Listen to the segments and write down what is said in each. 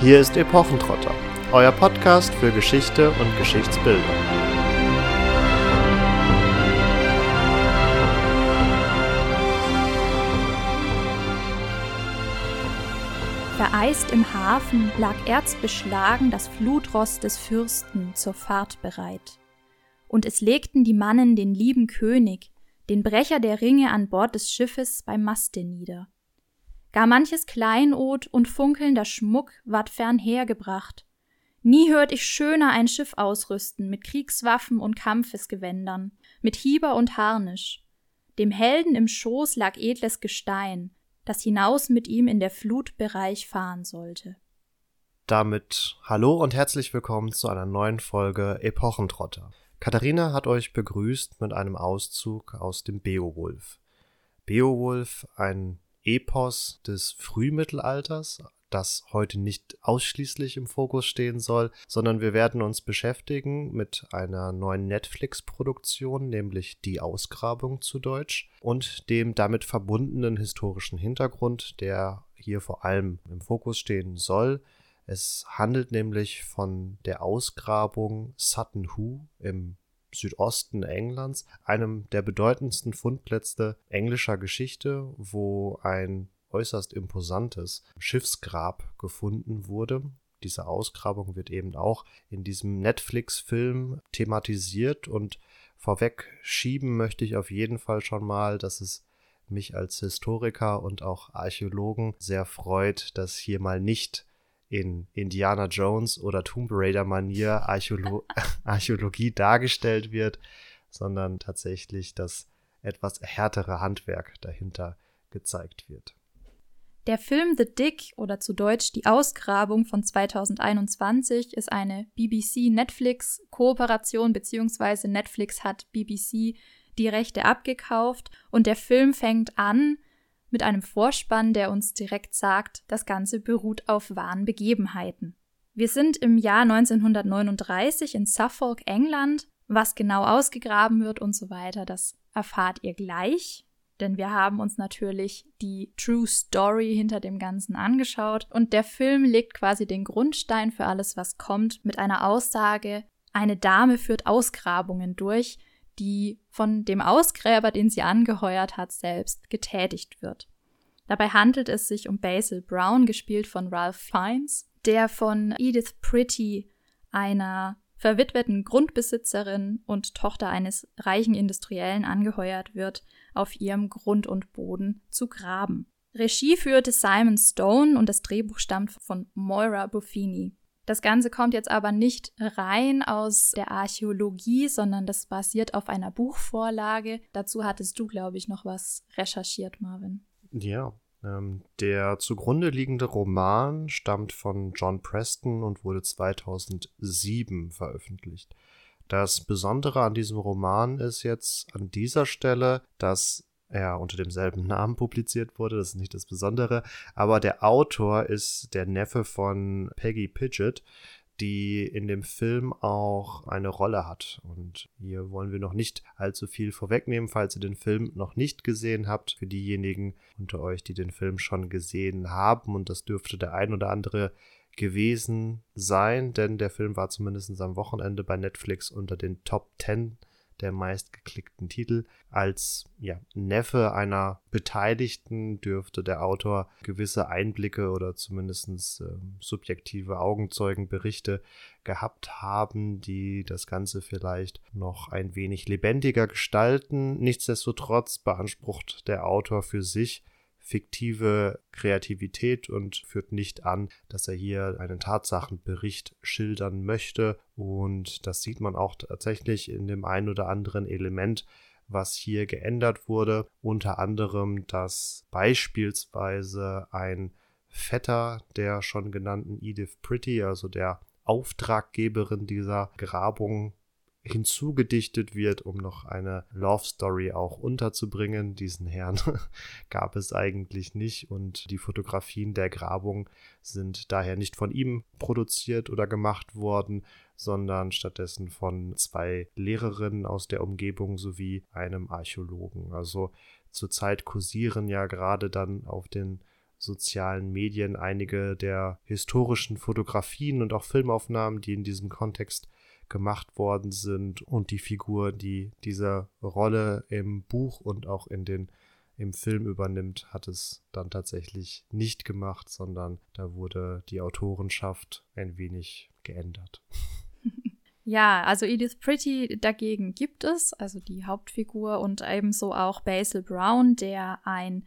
Hier ist Epochentrotter, euer Podcast für Geschichte und Geschichtsbildung. Vereist im Hafen lag erzbeschlagen das Flutross des Fürsten zur Fahrt bereit. Und es legten die Mannen den lieben König, den Brecher der Ringe an Bord des Schiffes beim Maste nieder. Gar manches Kleinod und funkelnder Schmuck ward fernhergebracht. Nie hört ich schöner ein Schiff ausrüsten mit Kriegswaffen und Kampfesgewändern, mit Hieber und Harnisch. Dem Helden im Schoß lag edles Gestein, das hinaus mit ihm in der Flutbereich fahren sollte. Damit hallo und herzlich willkommen zu einer neuen Folge Epochentrotter. Katharina hat euch begrüßt mit einem Auszug aus dem Beowulf. Beowulf, ein Epos des Frühmittelalters, das heute nicht ausschließlich im Fokus stehen soll, sondern wir werden uns beschäftigen mit einer neuen Netflix-Produktion, nämlich Die Ausgrabung zu Deutsch, und dem damit verbundenen historischen Hintergrund, der hier vor allem im Fokus stehen soll. Es handelt nämlich von der Ausgrabung Sutton Hoo im Südosten Englands, einem der bedeutendsten Fundplätze englischer Geschichte, wo ein äußerst imposantes Schiffsgrab gefunden wurde. Diese Ausgrabung wird eben auch in diesem Netflix-Film thematisiert und vorweg schieben möchte ich auf jeden Fall schon mal, dass es mich als Historiker und auch Archäologen sehr freut, dass hier mal nicht in Indiana Jones oder Tomb Raider Manier Archäolo Archäologie dargestellt wird, sondern tatsächlich das etwas härtere Handwerk dahinter gezeigt wird. Der Film The Dick oder zu Deutsch Die Ausgrabung von 2021 ist eine BBC-Netflix-Kooperation, beziehungsweise Netflix hat BBC die Rechte abgekauft und der Film fängt an mit einem Vorspann, der uns direkt sagt, das Ganze beruht auf wahren Begebenheiten. Wir sind im Jahr 1939 in Suffolk, England. Was genau ausgegraben wird und so weiter, das erfahrt ihr gleich. Denn wir haben uns natürlich die True Story hinter dem Ganzen angeschaut. Und der Film legt quasi den Grundstein für alles, was kommt, mit einer Aussage, eine Dame führt Ausgrabungen durch, die von dem Ausgräber, den sie angeheuert hat, selbst getätigt wird. Dabei handelt es sich um Basil Brown, gespielt von Ralph Fiennes, der von Edith Pretty, einer verwitweten Grundbesitzerin und Tochter eines reichen Industriellen, angeheuert wird, auf ihrem Grund und Boden zu graben. Regie führte Simon Stone und das Drehbuch stammt von Moira Buffini. Das Ganze kommt jetzt aber nicht rein aus der Archäologie, sondern das basiert auf einer Buchvorlage. Dazu hattest du, glaube ich, noch was recherchiert, Marvin. Ja, ähm, der zugrunde liegende Roman stammt von John Preston und wurde 2007 veröffentlicht. Das Besondere an diesem Roman ist jetzt an dieser Stelle, dass er unter demselben Namen publiziert wurde, das ist nicht das Besondere, aber der Autor ist der Neffe von Peggy Pidgett, die in dem Film auch eine Rolle hat. Und hier wollen wir noch nicht allzu viel vorwegnehmen, falls ihr den Film noch nicht gesehen habt. Für diejenigen unter euch, die den Film schon gesehen haben, und das dürfte der ein oder andere gewesen sein, denn der Film war zumindest am Wochenende bei Netflix unter den Top 10 der meistgeklickten Titel. Als ja, Neffe einer Beteiligten dürfte der Autor gewisse Einblicke oder zumindest äh, subjektive Augenzeugenberichte gehabt haben, die das Ganze vielleicht noch ein wenig lebendiger gestalten. Nichtsdestotrotz beansprucht der Autor für sich fiktive Kreativität und führt nicht an, dass er hier einen Tatsachenbericht schildern möchte. Und das sieht man auch tatsächlich in dem ein oder anderen Element, was hier geändert wurde. Unter anderem, dass beispielsweise ein Vetter der schon genannten Edith Pretty, also der Auftraggeberin dieser Grabung, hinzugedichtet wird, um noch eine Love Story auch unterzubringen. Diesen Herrn gab es eigentlich nicht und die Fotografien der Grabung sind daher nicht von ihm produziert oder gemacht worden, sondern stattdessen von zwei Lehrerinnen aus der Umgebung sowie einem Archäologen. Also zurzeit kursieren ja gerade dann auf den sozialen Medien einige der historischen Fotografien und auch Filmaufnahmen, die in diesem Kontext gemacht worden sind und die Figur, die diese Rolle im Buch und auch in den im Film übernimmt, hat es dann tatsächlich nicht gemacht, sondern da wurde die Autorenschaft ein wenig geändert. Ja, also Edith Pretty dagegen gibt es, also die Hauptfigur und ebenso auch Basil Brown, der ein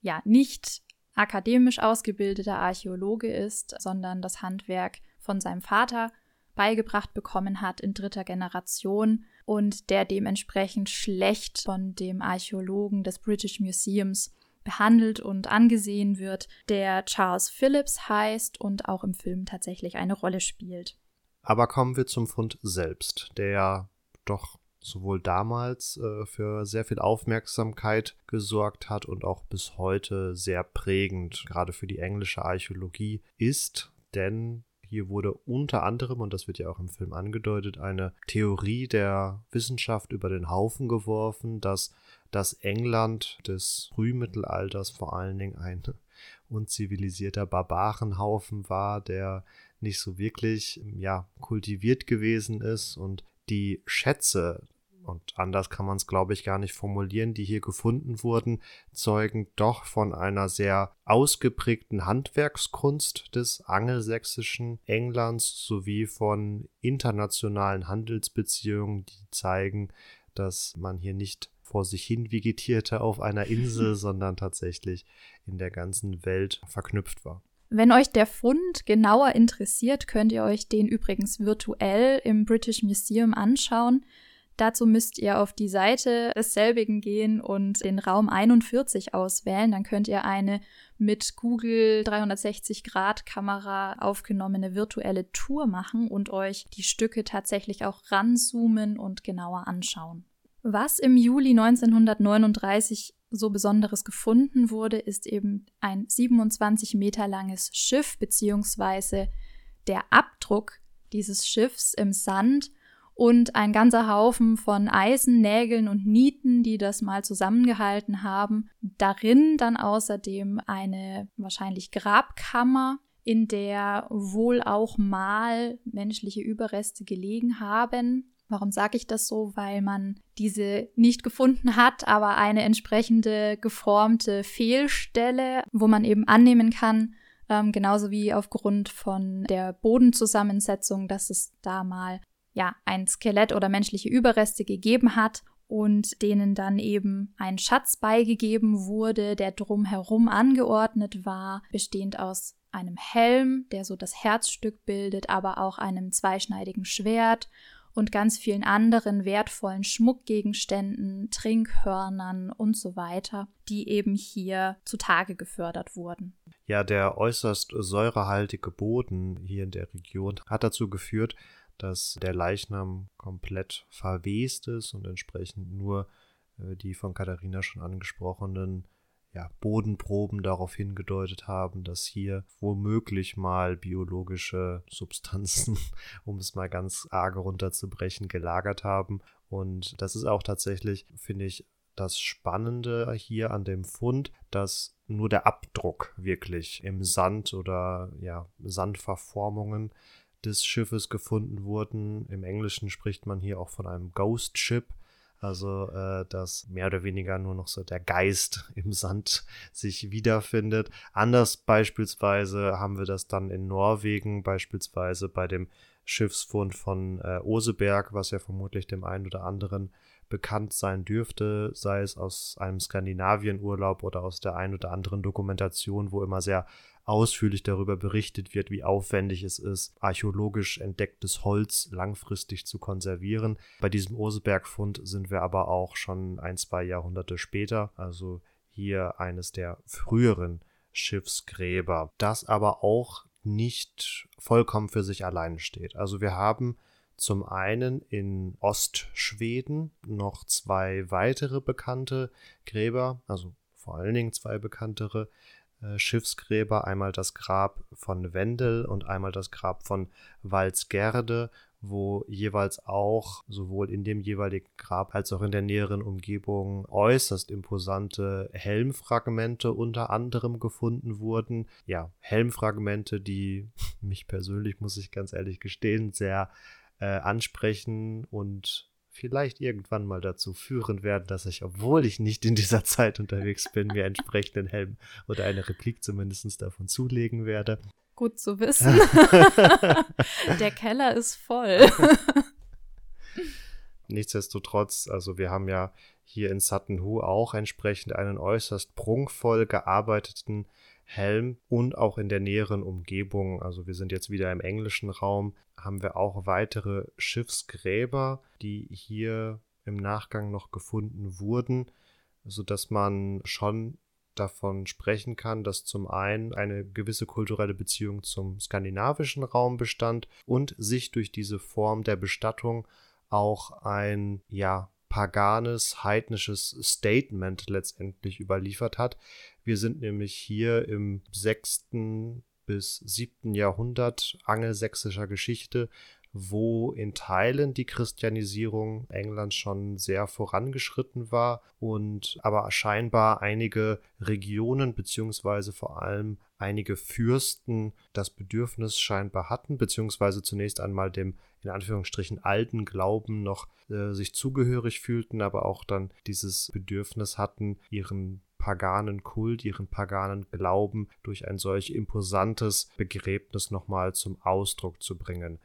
ja nicht akademisch ausgebildeter Archäologe ist, sondern das Handwerk von seinem Vater beigebracht bekommen hat in dritter Generation und der dementsprechend schlecht von dem Archäologen des British Museums behandelt und angesehen wird, der Charles Phillips heißt und auch im Film tatsächlich eine Rolle spielt. Aber kommen wir zum Fund selbst, der doch sowohl damals äh, für sehr viel Aufmerksamkeit gesorgt hat und auch bis heute sehr prägend, gerade für die englische Archäologie ist, denn hier wurde unter anderem, und das wird ja auch im Film angedeutet, eine Theorie der Wissenschaft über den Haufen geworfen, dass das England des Frühmittelalters vor allen Dingen ein unzivilisierter Barbarenhaufen war, der nicht so wirklich ja kultiviert gewesen ist und die Schätze und anders kann man es, glaube ich, gar nicht formulieren, die hier gefunden wurden, zeugen doch von einer sehr ausgeprägten Handwerkskunst des angelsächsischen Englands sowie von internationalen Handelsbeziehungen, die zeigen, dass man hier nicht vor sich hin vegetierte auf einer Insel, sondern tatsächlich in der ganzen Welt verknüpft war. Wenn euch der Fund genauer interessiert, könnt ihr euch den übrigens virtuell im British Museum anschauen. Dazu müsst ihr auf die Seite desselbigen gehen und den Raum 41 auswählen. Dann könnt ihr eine mit Google 360-Grad-Kamera aufgenommene virtuelle Tour machen und euch die Stücke tatsächlich auch ranzoomen und genauer anschauen. Was im Juli 1939 so Besonderes gefunden wurde, ist eben ein 27 Meter langes Schiff beziehungsweise der Abdruck dieses Schiffs im Sand und ein ganzer Haufen von Eisen, Nägeln und Nieten, die das mal zusammengehalten haben. Darin dann außerdem eine wahrscheinlich Grabkammer, in der wohl auch mal menschliche Überreste gelegen haben. Warum sage ich das so? Weil man diese nicht gefunden hat, aber eine entsprechende geformte Fehlstelle, wo man eben annehmen kann, ähm, genauso wie aufgrund von der Bodenzusammensetzung, dass es da mal ja, ein Skelett oder menschliche Überreste gegeben hat und denen dann eben ein Schatz beigegeben wurde, der drumherum angeordnet war, bestehend aus einem Helm, der so das Herzstück bildet, aber auch einem zweischneidigen Schwert und ganz vielen anderen wertvollen Schmuckgegenständen, Trinkhörnern und so weiter, die eben hier zutage gefördert wurden. Ja, der äußerst säurehaltige Boden hier in der Region hat dazu geführt, dass der Leichnam komplett verwest ist und entsprechend nur äh, die von Katharina schon angesprochenen ja, Bodenproben darauf hingedeutet haben, dass hier womöglich mal biologische Substanzen, um es mal ganz arge runterzubrechen, gelagert haben. Und das ist auch tatsächlich, finde ich, das Spannende hier an dem Fund, dass nur der Abdruck wirklich im Sand oder ja, Sandverformungen des Schiffes gefunden wurden. Im Englischen spricht man hier auch von einem Ghost Ship, also äh, dass mehr oder weniger nur noch so der Geist im Sand sich wiederfindet. Anders beispielsweise haben wir das dann in Norwegen, beispielsweise bei dem Schiffsfund von äh, Oseberg, was ja vermutlich dem einen oder anderen bekannt sein dürfte, sei es aus einem Skandinavienurlaub oder aus der ein oder anderen Dokumentation, wo immer sehr ausführlich darüber berichtet wird, wie aufwendig es ist, archäologisch entdecktes Holz langfristig zu konservieren. Bei diesem Oseberg-Fund sind wir aber auch schon ein, zwei Jahrhunderte später, also hier eines der früheren Schiffsgräber, das aber auch nicht vollkommen für sich allein steht. Also wir haben zum einen in Ostschweden noch zwei weitere bekannte Gräber, also vor allen Dingen zwei bekanntere äh, Schiffsgräber, einmal das Grab von Wendel und einmal das Grab von Walsgerde, wo jeweils auch sowohl in dem jeweiligen Grab als auch in der näheren Umgebung äußerst imposante Helmfragmente unter anderem gefunden wurden. Ja, Helmfragmente, die mich persönlich, muss ich ganz ehrlich gestehen, sehr äh, ansprechen und vielleicht irgendwann mal dazu führen werden, dass ich, obwohl ich nicht in dieser Zeit unterwegs bin, mir entsprechenden Helm oder eine Replik zumindest davon zulegen werde. Gut zu wissen. Der Keller ist voll. Nichtsdestotrotz, also wir haben ja hier in Sutton Hoo auch entsprechend einen äußerst prunkvoll gearbeiteten Helm und auch in der näheren Umgebung, also wir sind jetzt wieder im englischen Raum, haben wir auch weitere Schiffsgräber, die hier im Nachgang noch gefunden wurden, sodass man schon davon sprechen kann, dass zum einen eine gewisse kulturelle Beziehung zum skandinavischen Raum bestand und sich durch diese Form der Bestattung auch ein ja paganes, heidnisches Statement letztendlich überliefert hat. Wir sind nämlich hier im 6. bis 7. Jahrhundert angelsächsischer Geschichte wo in Teilen die Christianisierung Englands schon sehr vorangeschritten war und aber scheinbar einige Regionen beziehungsweise vor allem einige Fürsten das Bedürfnis scheinbar hatten, beziehungsweise zunächst einmal dem in Anführungsstrichen alten Glauben noch äh, sich zugehörig fühlten, aber auch dann dieses Bedürfnis hatten, ihren paganen Kult, ihren paganen Glauben durch ein solch imposantes Begräbnis nochmal zum Ausdruck zu bringen.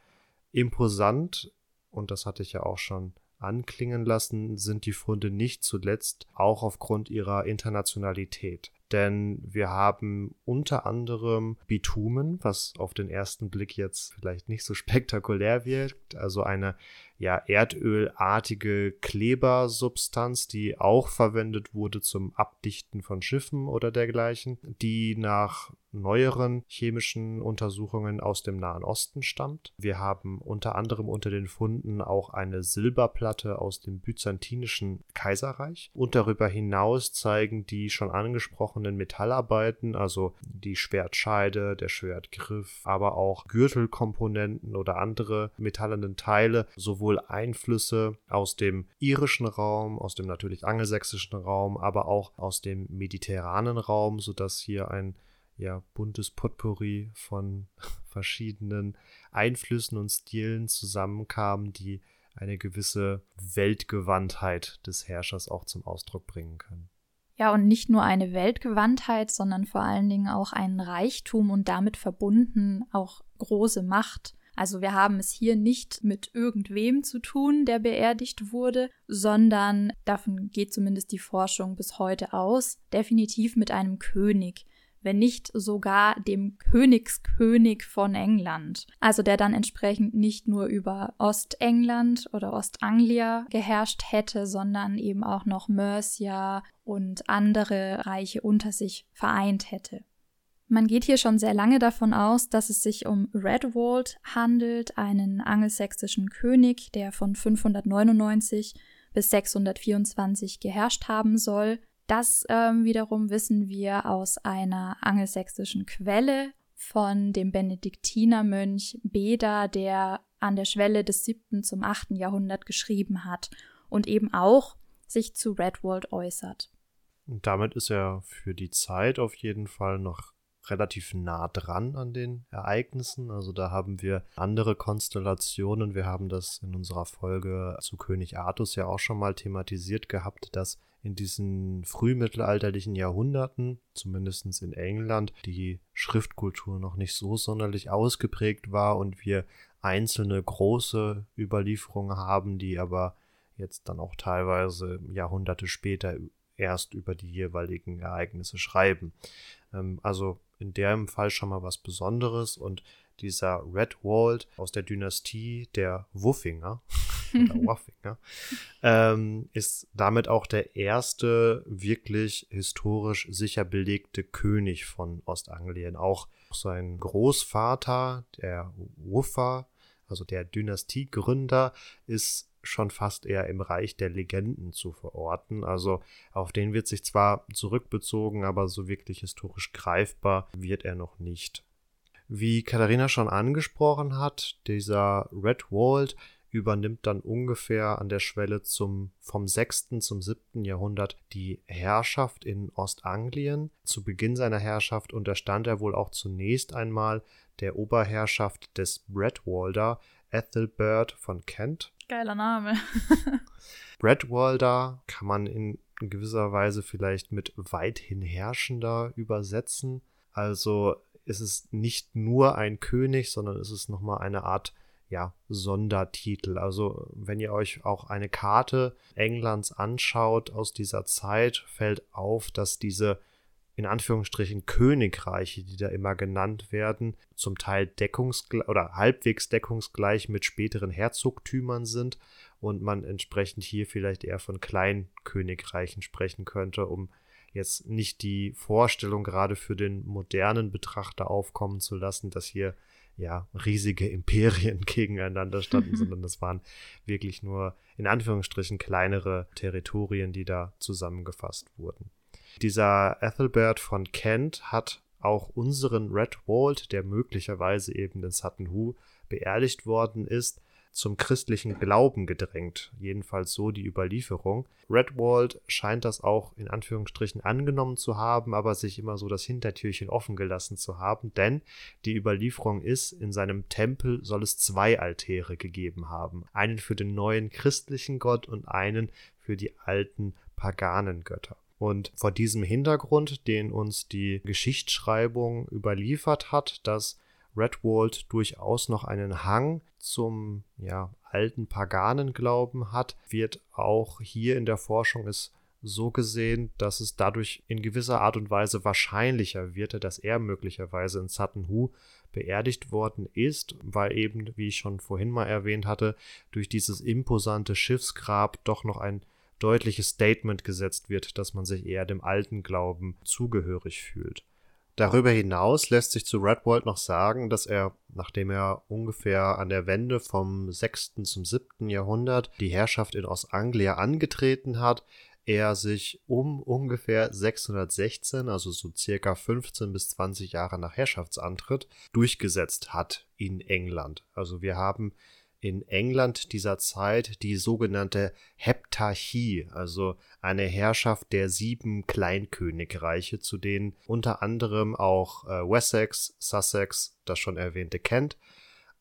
Imposant, und das hatte ich ja auch schon anklingen lassen, sind die Funde nicht zuletzt auch aufgrund ihrer Internationalität. Denn wir haben unter anderem Bitumen, was auf den ersten Blick jetzt vielleicht nicht so spektakulär wirkt, also eine ja erdölartige Klebersubstanz, die auch verwendet wurde zum Abdichten von Schiffen oder dergleichen, die nach neueren chemischen Untersuchungen aus dem Nahen Osten stammt. Wir haben unter anderem unter den Funden auch eine Silberplatte aus dem byzantinischen Kaiserreich und darüber hinaus zeigen die schon angesprochenen Metallarbeiten, also die Schwertscheide, der Schwertgriff, aber auch Gürtelkomponenten oder andere metallenen Teile sowohl Einflüsse aus dem irischen Raum, aus dem natürlich angelsächsischen Raum, aber auch aus dem mediterranen Raum, sodass hier ein ja, buntes Potpourri von verschiedenen Einflüssen und Stilen zusammenkamen, die eine gewisse Weltgewandtheit des Herrschers auch zum Ausdruck bringen können. Ja, und nicht nur eine Weltgewandtheit, sondern vor allen Dingen auch einen Reichtum und damit verbunden auch große Macht. Also wir haben es hier nicht mit irgendwem zu tun, der beerdigt wurde, sondern davon geht zumindest die Forschung bis heute aus, definitiv mit einem König, wenn nicht sogar dem Königskönig von England. Also der dann entsprechend nicht nur über Ostengland oder Ostanglia geherrscht hätte, sondern eben auch noch Mercia und andere Reiche unter sich vereint hätte. Man geht hier schon sehr lange davon aus, dass es sich um Redwald handelt, einen angelsächsischen König, der von 599 bis 624 geherrscht haben soll. Das ähm, wiederum wissen wir aus einer angelsächsischen Quelle von dem Benediktinermönch Beda, der an der Schwelle des 7. zum 8. Jahrhundert geschrieben hat und eben auch sich zu Redwald äußert. Damit ist er für die Zeit auf jeden Fall noch relativ nah dran an den Ereignissen. Also da haben wir andere Konstellationen. Wir haben das in unserer Folge zu König Artus ja auch schon mal thematisiert gehabt, dass in diesen frühmittelalterlichen Jahrhunderten, zumindest in England, die Schriftkultur noch nicht so sonderlich ausgeprägt war und wir einzelne große Überlieferungen haben, die aber jetzt dann auch teilweise Jahrhunderte später erst über die jeweiligen Ereignisse schreiben. Ähm, also in dem Fall schon mal was Besonderes und dieser Redwald aus der Dynastie der Wuffinger oder Wuffinger ähm, ist damit auch der erste wirklich historisch sicher belegte König von Ostanglien. Auch sein Großvater, der Wuffer, also der Dynastiegründer, ist schon fast eher im Reich der Legenden zu verorten. Also auf den wird sich zwar zurückbezogen, aber so wirklich historisch greifbar wird er noch nicht. Wie Katharina schon angesprochen hat, dieser Red Wald übernimmt dann ungefähr an der Schwelle zum, vom 6. zum 7. Jahrhundert die Herrschaft in Ostanglien. Zu Beginn seiner Herrschaft unterstand er wohl auch zunächst einmal der Oberherrschaft des Bradwalder Ethelbert von Kent. Geiler Name. Bradwalder kann man in gewisser Weise vielleicht mit weithin herrschender übersetzen. Also ist es nicht nur ein König, sondern ist es nochmal eine Art ja, Sondertitel. Also wenn ihr euch auch eine Karte Englands anschaut aus dieser Zeit, fällt auf, dass diese in Anführungsstrichen Königreiche, die da immer genannt werden, zum Teil deckungsgleich oder halbwegs deckungsgleich mit späteren Herzogtümern sind und man entsprechend hier vielleicht eher von Kleinkönigreichen sprechen könnte, um jetzt nicht die Vorstellung gerade für den modernen Betrachter aufkommen zu lassen, dass hier ja, riesige Imperien gegeneinander standen, sondern das waren wirklich nur in Anführungsstrichen kleinere Territorien, die da zusammengefasst wurden. Dieser Ethelbert von Kent hat auch unseren Red Wald, der möglicherweise eben in Sutton Hoo beerdigt worden ist, zum christlichen Glauben gedrängt, jedenfalls so die Überlieferung. Redwald scheint das auch in Anführungsstrichen angenommen zu haben, aber sich immer so das Hintertürchen offen gelassen zu haben, denn die Überlieferung ist, in seinem Tempel soll es zwei Altäre gegeben haben, einen für den neuen christlichen Gott und einen für die alten paganen Götter. Und vor diesem Hintergrund, den uns die Geschichtsschreibung überliefert hat, dass Redwald durchaus noch einen Hang zum ja, alten Paganenglauben hat, wird auch hier in der Forschung es so gesehen, dass es dadurch in gewisser Art und Weise wahrscheinlicher wird, dass er möglicherweise in Sutton Hoo beerdigt worden ist, weil eben, wie ich schon vorhin mal erwähnt hatte, durch dieses imposante Schiffsgrab doch noch ein deutliches Statement gesetzt wird, dass man sich eher dem alten Glauben zugehörig fühlt. Darüber hinaus lässt sich zu Redwald noch sagen, dass er, nachdem er ungefähr an der Wende vom 6. zum 7. Jahrhundert die Herrschaft in Ostanglia angetreten hat, er sich um ungefähr 616, also so circa 15 bis 20 Jahre nach Herrschaftsantritt, durchgesetzt hat in England. Also wir haben in England dieser Zeit die sogenannte Heptarchie, also eine Herrschaft der sieben Kleinkönigreiche, zu denen unter anderem auch äh, Wessex, Sussex, das schon erwähnte Kent,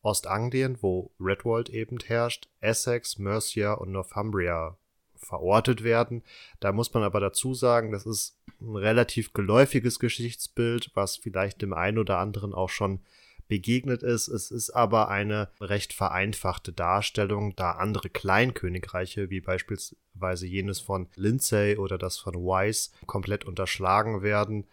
Ostanglien, wo Redwald eben herrscht, Essex, Mercia und Northumbria verortet werden. Da muss man aber dazu sagen, das ist ein relativ geläufiges Geschichtsbild, was vielleicht dem einen oder anderen auch schon begegnet ist. Es ist aber eine recht vereinfachte Darstellung, da andere Kleinkönigreiche, wie beispielsweise jenes von Lindsay oder das von Wise, komplett unterschlagen werden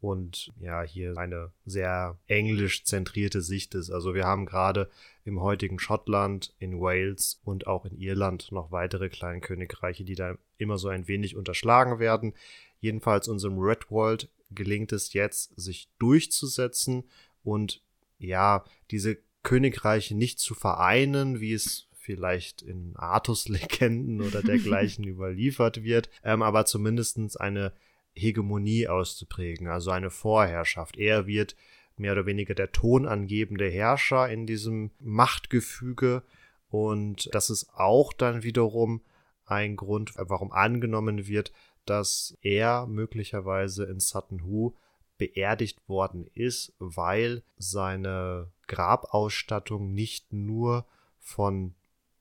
und ja, hier eine sehr englisch zentrierte Sicht ist. Also wir haben gerade im heutigen Schottland, in Wales und auch in Irland noch weitere Kleinkönigreiche, die da immer so ein wenig unterschlagen werden. Jedenfalls unserem Redwald gelingt es jetzt, sich durchzusetzen und ja, diese Königreiche nicht zu vereinen, wie es vielleicht in Artus-Legenden oder dergleichen überliefert wird, ähm, aber zumindest eine Hegemonie auszuprägen, also eine Vorherrschaft. Er wird mehr oder weniger der tonangebende Herrscher in diesem Machtgefüge und das ist auch dann wiederum ein Grund, warum angenommen wird, dass er möglicherweise in Sutton Hoo beerdigt worden ist, weil seine Grabausstattung nicht nur von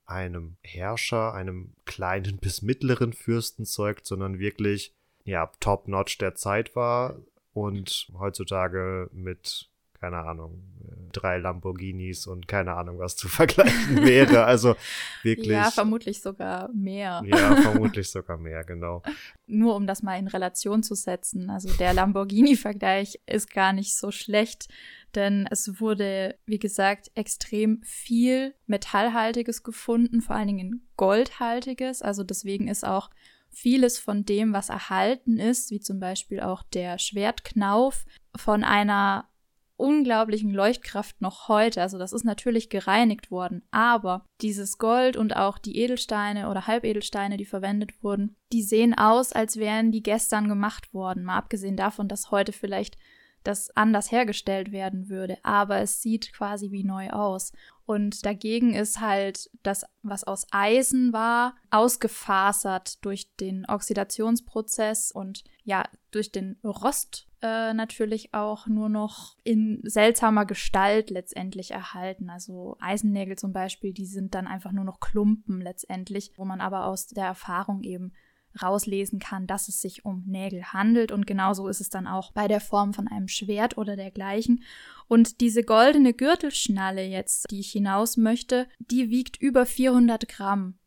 einem Herrscher, einem kleinen bis mittleren Fürsten zeugt, sondern wirklich ja top-notch der Zeit war und heutzutage mit keine Ahnung, drei Lamborghinis und keine Ahnung, was zu vergleichen wäre. Also wirklich. Ja, vermutlich sogar mehr. Ja, vermutlich sogar mehr, genau. Nur um das mal in Relation zu setzen. Also der Lamborghini-Vergleich ist gar nicht so schlecht, denn es wurde, wie gesagt, extrem viel Metallhaltiges gefunden, vor allen Dingen Goldhaltiges. Also deswegen ist auch vieles von dem, was erhalten ist, wie zum Beispiel auch der Schwertknauf, von einer unglaublichen Leuchtkraft noch heute. Also das ist natürlich gereinigt worden, aber dieses Gold und auch die Edelsteine oder Halbedelsteine, die verwendet wurden, die sehen aus, als wären die gestern gemacht worden. Mal abgesehen davon, dass heute vielleicht das anders hergestellt werden würde, aber es sieht quasi wie neu aus. Und dagegen ist halt das, was aus Eisen war, ausgefasert durch den Oxidationsprozess und ja, durch den Rost äh, natürlich auch nur noch in seltsamer Gestalt letztendlich erhalten. Also Eisennägel zum Beispiel, die sind dann einfach nur noch Klumpen letztendlich, wo man aber aus der Erfahrung eben rauslesen kann, dass es sich um Nägel handelt. Und genauso ist es dann auch bei der Form von einem Schwert oder dergleichen. Und diese goldene Gürtelschnalle jetzt, die ich hinaus möchte, die wiegt über 400 Gramm.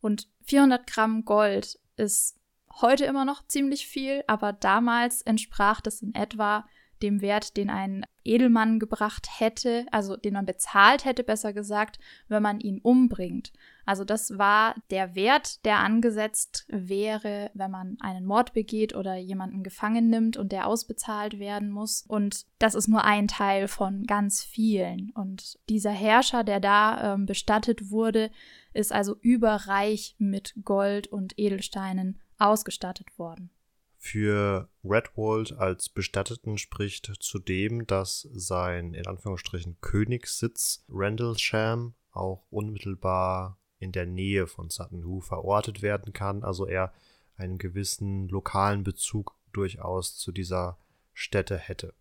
Und 400 Gramm Gold ist heute immer noch ziemlich viel, aber damals entsprach das in etwa dem Wert, den ein Edelmann gebracht hätte, also den man bezahlt hätte, besser gesagt, wenn man ihn umbringt. Also das war der Wert, der angesetzt wäre, wenn man einen Mord begeht oder jemanden gefangen nimmt und der ausbezahlt werden muss. Und das ist nur ein Teil von ganz vielen. Und dieser Herrscher, der da ähm, bestattet wurde, ist also überreich mit Gold und Edelsteinen ausgestattet worden. Für Redwald als Bestatteten spricht zudem, dass sein in Anführungsstrichen Königssitz Rendlesham auch unmittelbar in der Nähe von Sutton Hoo verortet werden kann, also er einen gewissen lokalen Bezug durchaus zu dieser Stätte hätte.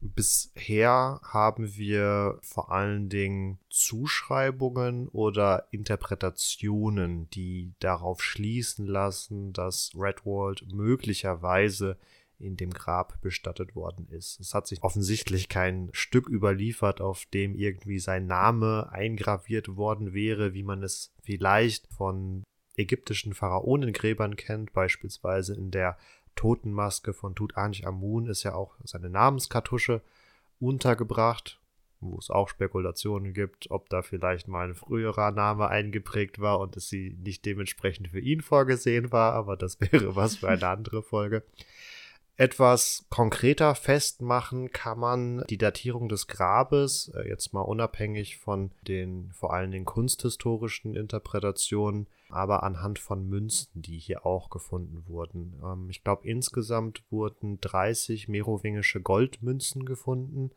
Bisher haben wir vor allen Dingen Zuschreibungen oder Interpretationen, die darauf schließen lassen, dass Redwald möglicherweise in dem Grab bestattet worden ist. Es hat sich offensichtlich kein Stück überliefert, auf dem irgendwie sein Name eingraviert worden wäre, wie man es vielleicht von ägyptischen Pharaonengräbern kennt, beispielsweise in der Totenmaske von Tutanchamun ist ja auch seine Namenskartusche untergebracht, wo es auch Spekulationen gibt, ob da vielleicht mal ein früherer Name eingeprägt war und es sie nicht dementsprechend für ihn vorgesehen war, aber das wäre was für eine andere Folge. Etwas konkreter festmachen kann man die Datierung des Grabes, äh, jetzt mal unabhängig von den vor allen Dingen kunsthistorischen Interpretationen, aber anhand von Münzen, die hier auch gefunden wurden. Ähm, ich glaube, insgesamt wurden 30 merowingische Goldmünzen gefunden.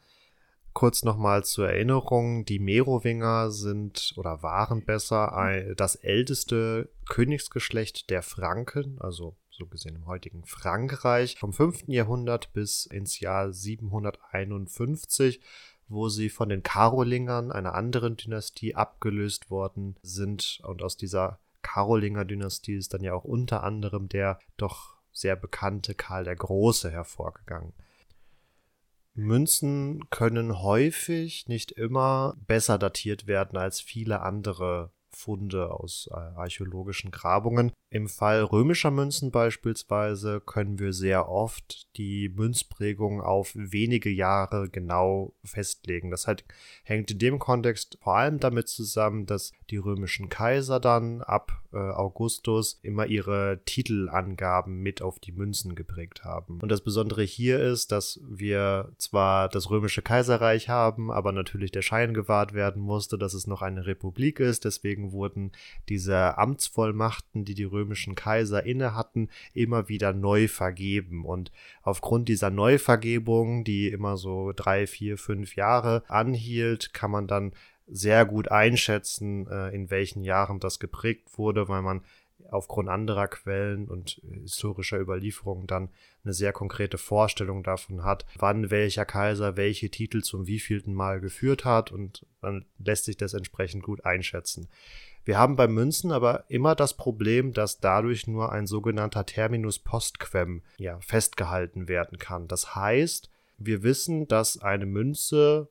Kurz nochmal zur Erinnerung, die Merowinger sind oder waren besser das älteste Königsgeschlecht der Franken, also so gesehen im heutigen Frankreich, vom 5. Jahrhundert bis ins Jahr 751, wo sie von den Karolingern, einer anderen Dynastie, abgelöst worden sind. Und aus dieser Karolinger-Dynastie ist dann ja auch unter anderem der doch sehr bekannte Karl der Große hervorgegangen. Münzen können häufig, nicht immer, besser datiert werden als viele andere Funde aus äh, archäologischen Grabungen. Im Fall römischer Münzen beispielsweise können wir sehr oft die Münzprägung auf wenige Jahre genau festlegen. Das halt hängt in dem Kontext vor allem damit zusammen, dass die römischen Kaiser dann ab äh, Augustus immer ihre Titelangaben mit auf die Münzen geprägt haben. Und das Besondere hier ist, dass wir zwar das römische Kaiserreich haben, aber natürlich der Schein gewahrt werden musste, dass es noch eine Republik ist. Deswegen wurden diese Amtsvollmachten, die die römischen Kaiser inne hatten, immer wieder neu vergeben. Und aufgrund dieser Neuvergebung, die immer so drei, vier, fünf Jahre anhielt, kann man dann sehr gut einschätzen, äh, in welchen Jahren das geprägt wurde, weil man aufgrund anderer Quellen und historischer Überlieferungen dann eine sehr konkrete Vorstellung davon hat, wann welcher Kaiser welche Titel zum wievielten Mal geführt hat und dann lässt sich das entsprechend gut einschätzen. Wir haben bei Münzen aber immer das Problem, dass dadurch nur ein sogenannter Terminus postquem ja, festgehalten werden kann. Das heißt, wir wissen, dass eine Münze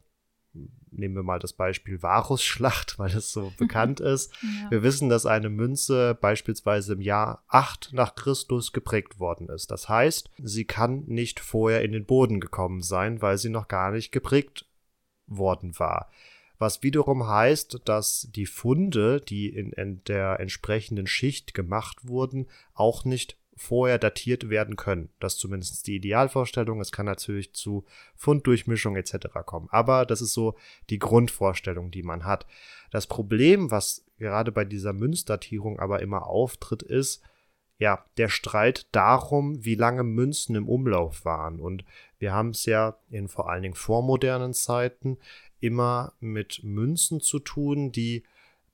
nehmen wir mal das Beispiel Varusschlacht, weil es so bekannt ist. Ja. Wir wissen, dass eine Münze beispielsweise im Jahr 8 nach Christus geprägt worden ist. Das heißt, sie kann nicht vorher in den Boden gekommen sein, weil sie noch gar nicht geprägt worden war was wiederum heißt, dass die Funde, die in, in der entsprechenden Schicht gemacht wurden, auch nicht vorher datiert werden können. Das ist zumindest die Idealvorstellung. Es kann natürlich zu Funddurchmischung etc. kommen. Aber das ist so die Grundvorstellung, die man hat. Das Problem, was gerade bei dieser Münzdatierung aber immer auftritt, ist, ja, der Streit darum, wie lange Münzen im Umlauf waren. Und wir haben es ja in vor allen Dingen vormodernen Zeiten immer mit Münzen zu tun, die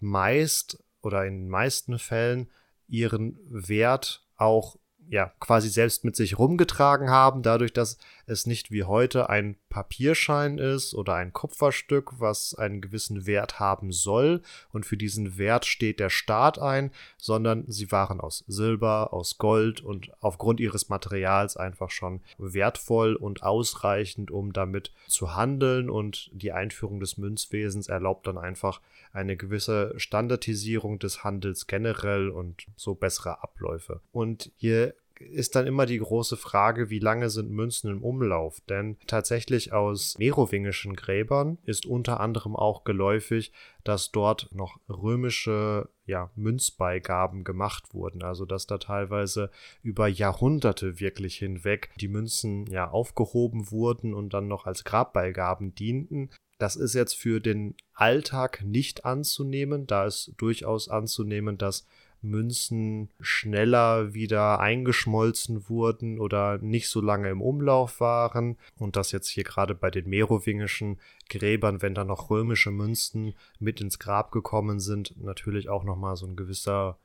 meist oder in den meisten Fällen ihren Wert auch ja, quasi selbst mit sich rumgetragen haben, dadurch, dass es nicht wie heute ein Papierschein ist oder ein Kupferstück, was einen gewissen Wert haben soll und für diesen Wert steht der Staat ein, sondern sie waren aus Silber, aus Gold und aufgrund ihres Materials einfach schon wertvoll und ausreichend, um damit zu handeln und die Einführung des Münzwesens erlaubt dann einfach eine gewisse Standardisierung des Handels generell und so bessere Abläufe. Und hier ist dann immer die große Frage, wie lange sind Münzen im Umlauf? Denn tatsächlich aus merowingischen Gräbern ist unter anderem auch geläufig, dass dort noch römische ja, Münzbeigaben gemacht wurden. Also dass da teilweise über Jahrhunderte wirklich hinweg die Münzen ja aufgehoben wurden und dann noch als Grabbeigaben dienten. Das ist jetzt für den Alltag nicht anzunehmen. Da ist durchaus anzunehmen, dass Münzen schneller wieder eingeschmolzen wurden oder nicht so lange im Umlauf waren. Und das jetzt hier gerade bei den merowingischen Gräbern, wenn da noch römische Münzen mit ins Grab gekommen sind, natürlich auch nochmal so ein gewisser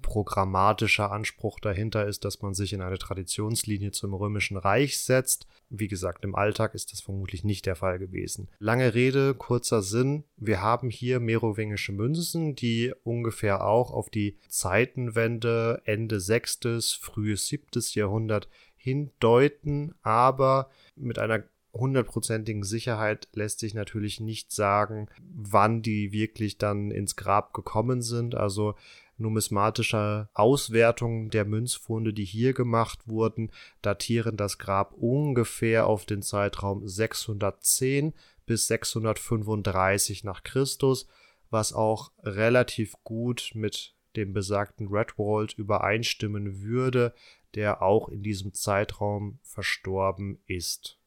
programmatischer Anspruch dahinter ist, dass man sich in eine Traditionslinie zum Römischen Reich setzt. Wie gesagt, im Alltag ist das vermutlich nicht der Fall gewesen. Lange Rede, kurzer Sinn. Wir haben hier merowingische Münzen, die ungefähr auch auf die Zeitenwende Ende 6., frühes 7. Jahrhundert hindeuten, aber mit einer hundertprozentigen Sicherheit lässt sich natürlich nicht sagen, wann die wirklich dann ins Grab gekommen sind. Also numismatischer Auswertung der Münzfunde, die hier gemacht wurden, datieren das Grab ungefähr auf den Zeitraum 610 bis 635 nach Christus, was auch relativ gut mit dem besagten Redwald übereinstimmen würde, der auch in diesem Zeitraum verstorben ist.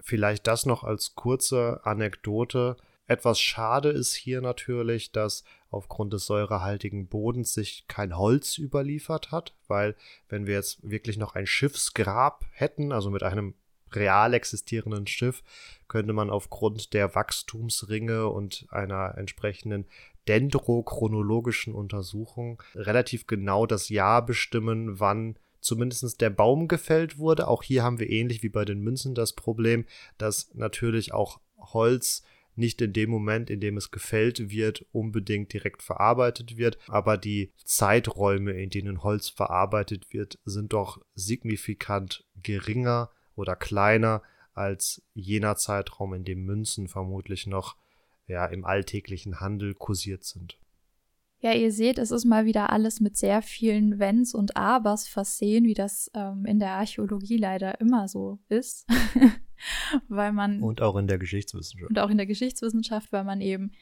Vielleicht das noch als kurze Anekdote. Etwas schade ist hier natürlich, dass aufgrund des säurehaltigen Bodens sich kein Holz überliefert hat, weil wenn wir jetzt wirklich noch ein Schiffsgrab hätten, also mit einem real existierenden Schiff, könnte man aufgrund der Wachstumsringe und einer entsprechenden dendrochronologischen Untersuchung relativ genau das Jahr bestimmen, wann zumindest der Baum gefällt wurde. Auch hier haben wir ähnlich wie bei den Münzen das Problem, dass natürlich auch Holz nicht in dem Moment, in dem es gefällt wird, unbedingt direkt verarbeitet wird, aber die Zeiträume, in denen Holz verarbeitet wird, sind doch signifikant geringer oder kleiner als jener Zeitraum, in dem Münzen vermutlich noch ja, im alltäglichen Handel kursiert sind. Ja, ihr seht, es ist mal wieder alles mit sehr vielen Wenns und Abers versehen, wie das ähm, in der Archäologie leider immer so ist. weil man. Und auch in der Geschichtswissenschaft. Und auch in der Geschichtswissenschaft, weil man eben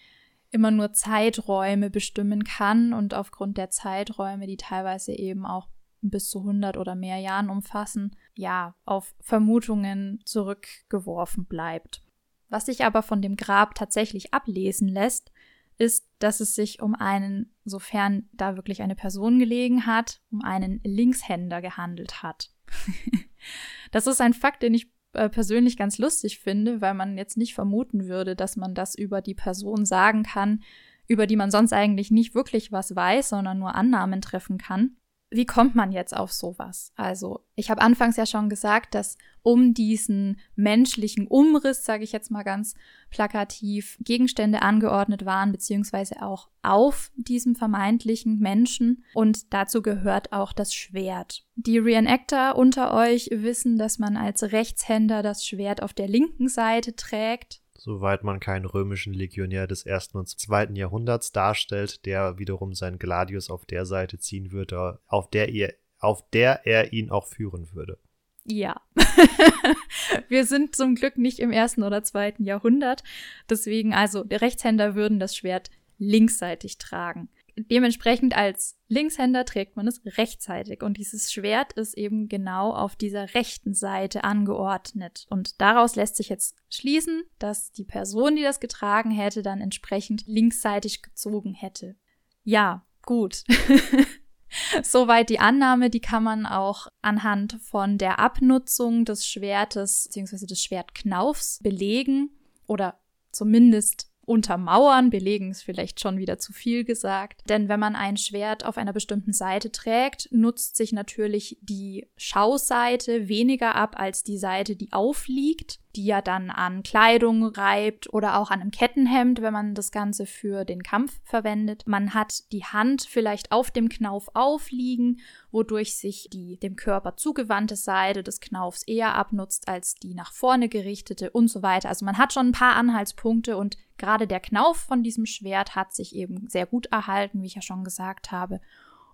immer nur Zeiträume bestimmen kann und aufgrund der Zeiträume, die teilweise eben auch bis zu 100 oder mehr Jahren umfassen, ja, auf Vermutungen zurückgeworfen bleibt. Was sich aber von dem Grab tatsächlich ablesen lässt, ist, dass es sich um einen, sofern da wirklich eine Person gelegen hat, um einen Linkshänder gehandelt hat. das ist ein Fakt, den ich äh, persönlich ganz lustig finde, weil man jetzt nicht vermuten würde, dass man das über die Person sagen kann, über die man sonst eigentlich nicht wirklich was weiß, sondern nur Annahmen treffen kann wie kommt man jetzt auf sowas? Also, ich habe anfangs ja schon gesagt, dass um diesen menschlichen Umriss, sage ich jetzt mal ganz plakativ, Gegenstände angeordnet waren, beziehungsweise auch auf diesem vermeintlichen Menschen. Und dazu gehört auch das Schwert. Die Reenactor unter euch wissen, dass man als Rechtshänder das Schwert auf der linken Seite trägt soweit man keinen römischen Legionär des ersten und zweiten Jahrhunderts darstellt, der wiederum seinen Gladius auf der Seite ziehen würde, auf der ihr, auf der er ihn auch führen würde. Ja. Wir sind zum Glück nicht im ersten oder zweiten Jahrhundert. Deswegen, also, die Rechtshänder würden das Schwert linksseitig tragen dementsprechend als Linkshänder trägt man es rechtsseitig und dieses Schwert ist eben genau auf dieser rechten Seite angeordnet. Und daraus lässt sich jetzt schließen, dass die Person, die das getragen hätte, dann entsprechend linksseitig gezogen hätte. Ja, gut. Soweit die Annahme, die kann man auch anhand von der Abnutzung des Schwertes bzw. des Schwertknaufs belegen oder zumindest untermauern. Belegen ist vielleicht schon wieder zu viel gesagt. Denn wenn man ein Schwert auf einer bestimmten Seite trägt, nutzt sich natürlich die Schauseite weniger ab als die Seite, die aufliegt, die ja dann an Kleidung reibt oder auch an einem Kettenhemd, wenn man das Ganze für den Kampf verwendet. Man hat die Hand vielleicht auf dem Knauf aufliegen, wodurch sich die dem Körper zugewandte Seite des Knaufs eher abnutzt als die nach vorne gerichtete und so weiter. Also man hat schon ein paar Anhaltspunkte und Gerade der Knauf von diesem Schwert hat sich eben sehr gut erhalten, wie ich ja schon gesagt habe.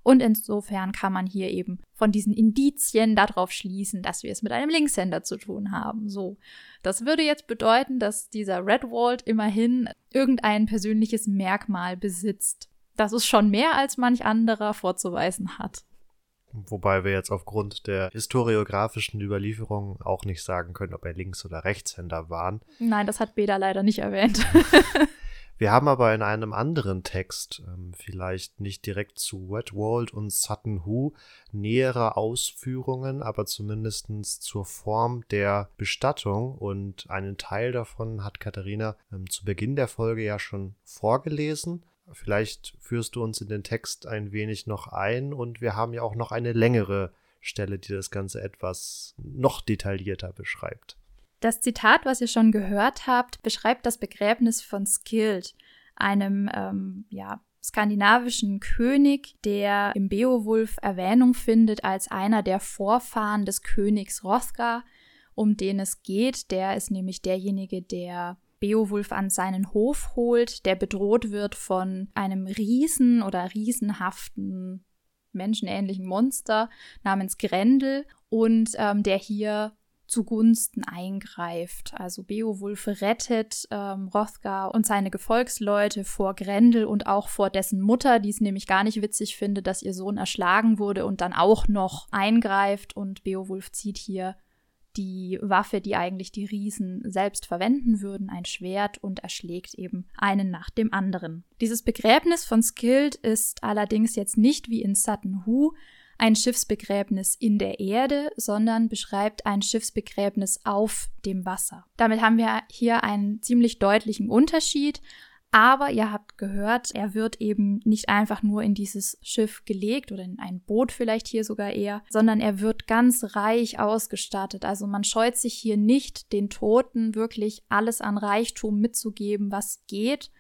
Und insofern kann man hier eben von diesen Indizien darauf schließen, dass wir es mit einem Linkshänder zu tun haben. So. Das würde jetzt bedeuten, dass dieser Redwald immerhin irgendein persönliches Merkmal besitzt. Das ist schon mehr als manch anderer vorzuweisen hat. Wobei wir jetzt aufgrund der historiografischen Überlieferung auch nicht sagen können, ob er Links- oder Rechtshänder waren. Nein, das hat Beda leider nicht erwähnt. wir haben aber in einem anderen Text, ähm, vielleicht nicht direkt zu Wetwald und Sutton Hoo, nähere Ausführungen, aber zumindest zur Form der Bestattung und einen Teil davon hat Katharina ähm, zu Beginn der Folge ja schon vorgelesen. Vielleicht führst du uns in den Text ein wenig noch ein und wir haben ja auch noch eine längere Stelle, die das Ganze etwas noch detaillierter beschreibt. Das Zitat, was ihr schon gehört habt, beschreibt das Begräbnis von Skild, einem ähm, ja, skandinavischen König, der im Beowulf Erwähnung findet als einer der Vorfahren des Königs Hrothgar, um den es geht. Der ist nämlich derjenige, der Beowulf an seinen Hof holt, der bedroht wird von einem Riesen oder riesenhaften menschenähnlichen Monster namens Grendel und ähm, der hier zugunsten eingreift. Also Beowulf rettet ähm, Hrothgar und seine Gefolgsleute vor Grendel und auch vor dessen Mutter, die es nämlich gar nicht witzig findet, dass ihr Sohn erschlagen wurde und dann auch noch eingreift und Beowulf zieht hier die Waffe, die eigentlich die Riesen selbst verwenden würden, ein Schwert und erschlägt eben einen nach dem anderen. Dieses Begräbnis von Skild ist allerdings jetzt nicht wie in Sutton Hoo ein Schiffsbegräbnis in der Erde, sondern beschreibt ein Schiffsbegräbnis auf dem Wasser. Damit haben wir hier einen ziemlich deutlichen Unterschied. Aber ihr habt gehört, er wird eben nicht einfach nur in dieses Schiff gelegt oder in ein Boot vielleicht hier sogar eher, sondern er wird ganz reich ausgestattet. Also man scheut sich hier nicht, den Toten wirklich alles an Reichtum mitzugeben, was geht,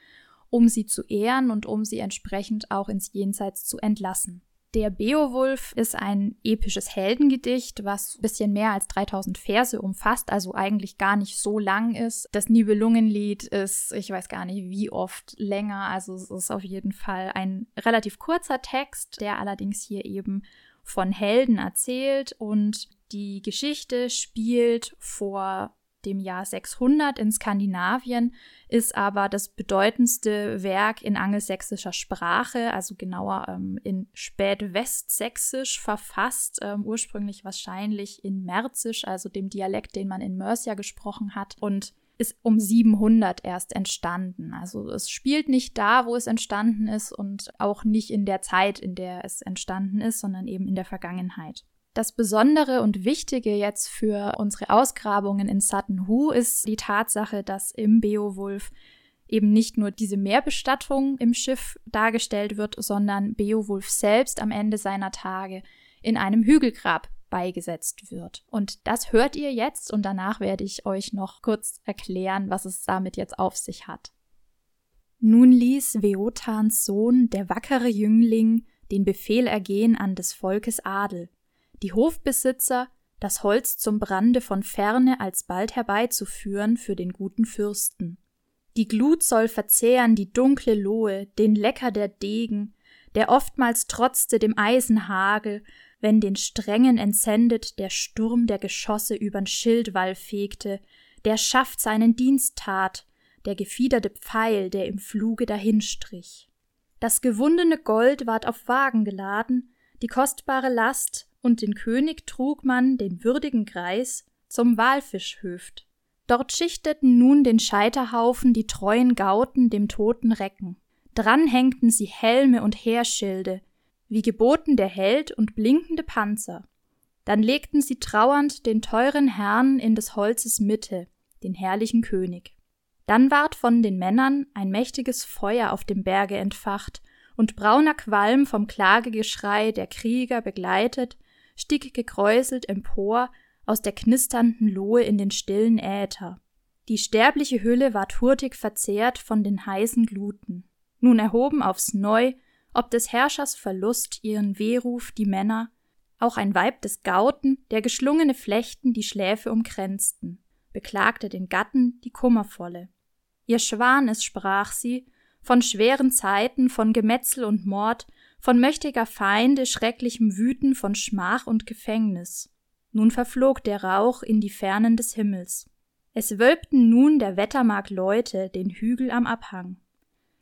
um sie zu ehren und um sie entsprechend auch ins Jenseits zu entlassen. Der Beowulf ist ein episches Heldengedicht, was ein bisschen mehr als 3000 Verse umfasst, also eigentlich gar nicht so lang ist. Das Nibelungenlied ist, ich weiß gar nicht wie oft länger, also es ist auf jeden Fall ein relativ kurzer Text, der allerdings hier eben von Helden erzählt und die Geschichte spielt vor dem Jahr 600 in Skandinavien, ist aber das bedeutendste Werk in angelsächsischer Sprache, also genauer ähm, in Spätwestsächsisch verfasst, ähm, ursprünglich wahrscheinlich in Merzisch, also dem Dialekt, den man in Mercia gesprochen hat und ist um 700 erst entstanden. Also es spielt nicht da, wo es entstanden ist und auch nicht in der Zeit, in der es entstanden ist, sondern eben in der Vergangenheit. Das Besondere und Wichtige jetzt für unsere Ausgrabungen in Sutton Hoo ist die Tatsache, dass im Beowulf eben nicht nur diese Meerbestattung im Schiff dargestellt wird, sondern Beowulf selbst am Ende seiner Tage in einem Hügelgrab beigesetzt wird. Und das hört ihr jetzt und danach werde ich euch noch kurz erklären, was es damit jetzt auf sich hat. Nun ließ Veotans Sohn, der wackere Jüngling, den Befehl ergehen an des Volkes Adel, die Hofbesitzer, das Holz zum Brande von ferne alsbald herbeizuführen für den guten Fürsten. Die Glut soll verzehren die dunkle Lohe, den Lecker der Degen, der oftmals trotzte dem Eisenhagel, wenn den Strengen entsendet der Sturm der Geschosse übern Schildwall fegte, der Schaft seinen Dienst tat, der gefiederte Pfeil, der im Fluge dahinstrich. Das gewundene Gold ward auf Wagen geladen, die kostbare Last und den König trug man, den würdigen Greis, zum Walfischhöft. Dort schichteten nun den Scheiterhaufen die treuen Gauten dem toten Recken. Dran hängten sie Helme und Heerschilde, wie geboten der Held und blinkende Panzer. Dann legten sie trauernd den teuren Herrn in des Holzes Mitte, den herrlichen König. Dann ward von den Männern ein mächtiges Feuer auf dem Berge entfacht, und brauner Qualm vom Klagegeschrei der Krieger begleitet, stieg gekräuselt empor aus der knisternden Lohe in den stillen Äther. Die sterbliche Hülle ward hurtig verzehrt von den heißen Gluten. Nun erhoben aufs Neu, ob des Herrschers Verlust ihren Wehruf die Männer, auch ein Weib des Gauten, der geschlungene Flechten die Schläfe umkränzten, beklagte den Gatten die Kummervolle. Ihr Schwan es sprach sie, von schweren Zeiten, von Gemetzel und Mord, von mächtiger Feinde, schrecklichem Wüten, von Schmach und Gefängnis. Nun verflog der Rauch in die Fernen des Himmels. Es wölbten nun der Wettermark Leute den Hügel am Abhang.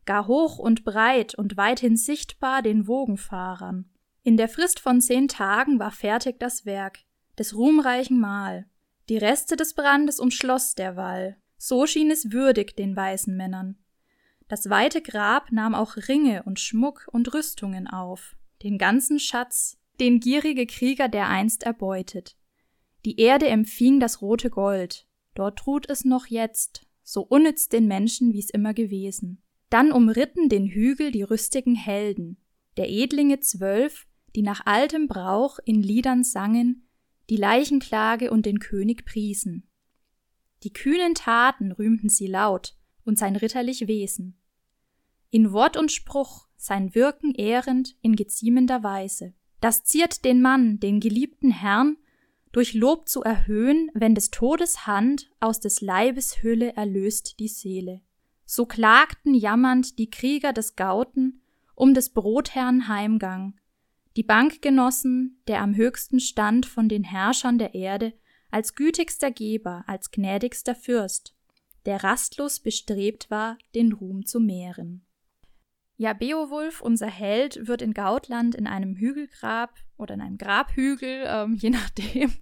Gar hoch und breit und weithin sichtbar den Wogenfahrern. In der Frist von zehn Tagen war fertig das Werk, des ruhmreichen Mahl. Die Reste des Brandes umschloss der Wall. So schien es würdig den weißen Männern. Das weite Grab nahm auch Ringe und Schmuck und Rüstungen auf, den ganzen Schatz, den gierige Krieger dereinst erbeutet. Die Erde empfing das rote Gold, dort ruht es noch jetzt, so unnütz den Menschen, wie's immer gewesen. Dann umritten den Hügel die rüstigen Helden, der Edlinge zwölf, die nach altem Brauch in Liedern sangen, die Leichenklage und den König priesen. Die kühnen Taten rühmten sie laut und sein ritterlich Wesen in Wort und Spruch sein Wirken ehrend in geziemender Weise. Das ziert den Mann, den geliebten Herrn, durch Lob zu erhöhen, wenn des Todes Hand aus des Leibes Hülle erlöst die Seele. So klagten jammernd die Krieger des Gauten um des Brotherrn Heimgang, die Bankgenossen, der am höchsten stand von den Herrschern der Erde, als gütigster Geber, als gnädigster Fürst, der rastlos bestrebt war, den Ruhm zu mehren. Ja, Beowulf, unser Held, wird in Gautland in einem Hügelgrab oder in einem Grabhügel, ähm, je nachdem,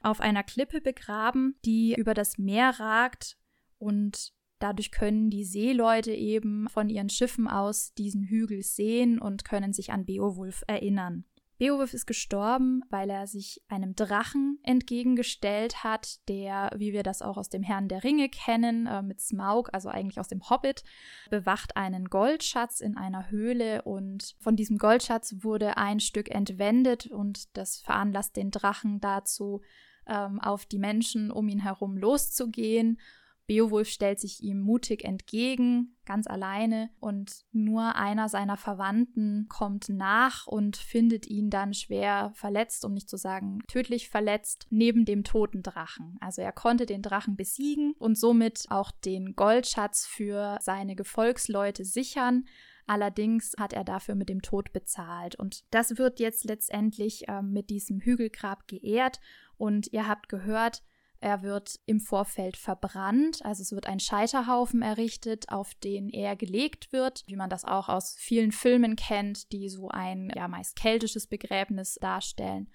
auf einer Klippe begraben, die über das Meer ragt und dadurch können die Seeleute eben von ihren Schiffen aus diesen Hügel sehen und können sich an Beowulf erinnern. Beowulf ist gestorben, weil er sich einem Drachen entgegengestellt hat, der, wie wir das auch aus dem Herrn der Ringe kennen, äh, mit Smaug, also eigentlich aus dem Hobbit, bewacht einen Goldschatz in einer Höhle und von diesem Goldschatz wurde ein Stück entwendet und das veranlasst den Drachen dazu, ähm, auf die Menschen um ihn herum loszugehen Beowulf stellt sich ihm mutig entgegen, ganz alleine, und nur einer seiner Verwandten kommt nach und findet ihn dann schwer verletzt, um nicht zu sagen tödlich verletzt, neben dem toten Drachen. Also er konnte den Drachen besiegen und somit auch den Goldschatz für seine Gefolgsleute sichern. Allerdings hat er dafür mit dem Tod bezahlt. Und das wird jetzt letztendlich äh, mit diesem Hügelgrab geehrt. Und ihr habt gehört, er wird im Vorfeld verbrannt, also es wird ein Scheiterhaufen errichtet, auf den er gelegt wird, wie man das auch aus vielen Filmen kennt, die so ein ja meist keltisches Begräbnis darstellen.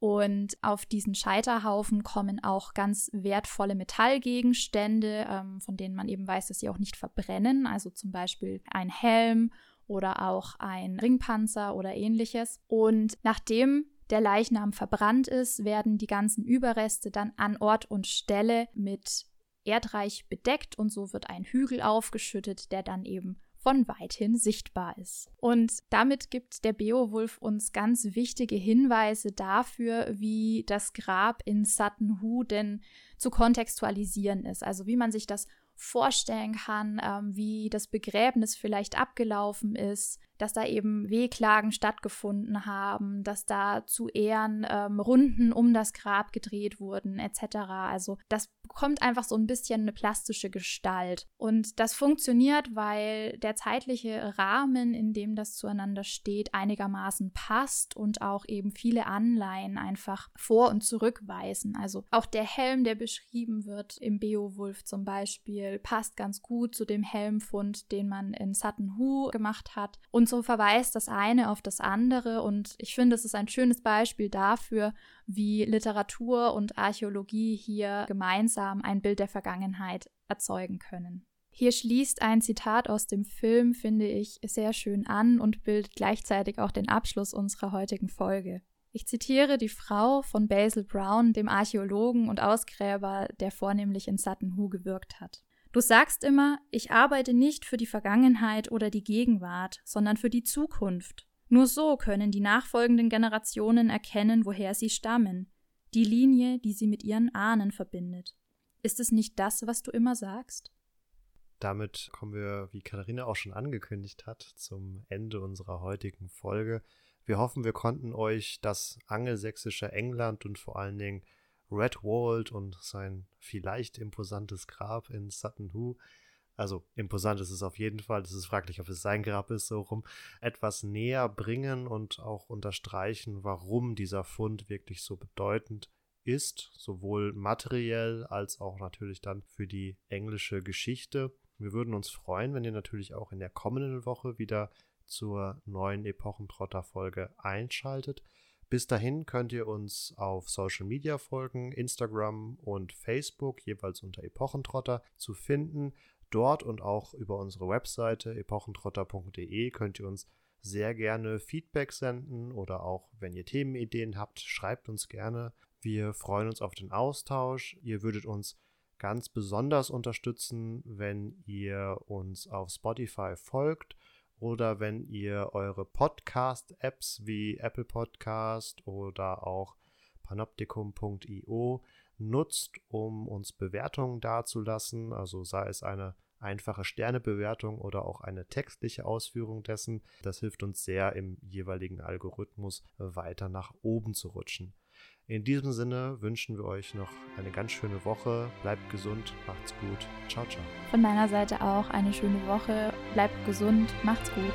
Und auf diesen Scheiterhaufen kommen auch ganz wertvolle Metallgegenstände, ähm, von denen man eben weiß, dass sie auch nicht verbrennen, also zum Beispiel ein Helm oder auch ein Ringpanzer oder ähnliches. Und nachdem der Leichnam verbrannt ist, werden die ganzen Überreste dann an Ort und Stelle mit Erdreich bedeckt und so wird ein Hügel aufgeschüttet, der dann eben von weithin sichtbar ist. Und damit gibt der Beowulf uns ganz wichtige Hinweise dafür, wie das Grab in Sutton Hoo denn zu kontextualisieren ist. Also wie man sich das vorstellen kann, ähm, wie das Begräbnis vielleicht abgelaufen ist, dass da eben Wehklagen stattgefunden haben, dass da zu Ehren ähm, Runden um das Grab gedreht wurden, etc. Also das bekommt einfach so ein bisschen eine plastische Gestalt. Und das funktioniert, weil der zeitliche Rahmen, in dem das zueinander steht, einigermaßen passt und auch eben viele Anleihen einfach vor und zurückweisen. Also auch der Helm, der beschrieben wird im Beowulf zum Beispiel, passt ganz gut zu dem Helmfund, den man in Sutton Hoo gemacht hat. Und und so verweist das eine auf das andere. Und ich finde, es ist ein schönes Beispiel dafür, wie Literatur und Archäologie hier gemeinsam ein Bild der Vergangenheit erzeugen können. Hier schließt ein Zitat aus dem Film, finde ich, sehr schön an und bildet gleichzeitig auch den Abschluss unserer heutigen Folge. Ich zitiere die Frau von Basil Brown, dem Archäologen und Ausgräber, der vornehmlich in Sutton Hoo gewirkt hat. Du sagst immer, ich arbeite nicht für die Vergangenheit oder die Gegenwart, sondern für die Zukunft. Nur so können die nachfolgenden Generationen erkennen, woher sie stammen, die Linie, die sie mit ihren Ahnen verbindet. Ist es nicht das, was du immer sagst? Damit kommen wir, wie Katharina auch schon angekündigt hat, zum Ende unserer heutigen Folge. Wir hoffen, wir konnten euch das angelsächsische England und vor allen Dingen Redwald und sein vielleicht imposantes Grab in Sutton Hoo, also imposant ist es auf jeden Fall, es ist fraglich, ob es sein Grab ist, so rum, etwas näher bringen und auch unterstreichen, warum dieser Fund wirklich so bedeutend ist, sowohl materiell als auch natürlich dann für die englische Geschichte. Wir würden uns freuen, wenn ihr natürlich auch in der kommenden Woche wieder zur neuen Epochentrotter-Folge einschaltet. Bis dahin könnt ihr uns auf Social Media folgen, Instagram und Facebook, jeweils unter Epochentrotter zu finden. Dort und auch über unsere Webseite epochentrotter.de könnt ihr uns sehr gerne Feedback senden oder auch, wenn ihr Themenideen habt, schreibt uns gerne. Wir freuen uns auf den Austausch. Ihr würdet uns ganz besonders unterstützen, wenn ihr uns auf Spotify folgt oder wenn ihr eure Podcast-Apps wie Apple Podcast oder auch panoptikum.io nutzt, um uns Bewertungen dazulassen, also sei es eine einfache Sternebewertung oder auch eine textliche Ausführung dessen. Das hilft uns sehr im jeweiligen Algorithmus weiter nach oben zu rutschen. In diesem Sinne wünschen wir euch noch eine ganz schöne Woche. Bleibt gesund, macht's gut. Ciao, ciao. Von meiner Seite auch eine schöne Woche. Bleibt gesund, macht's gut.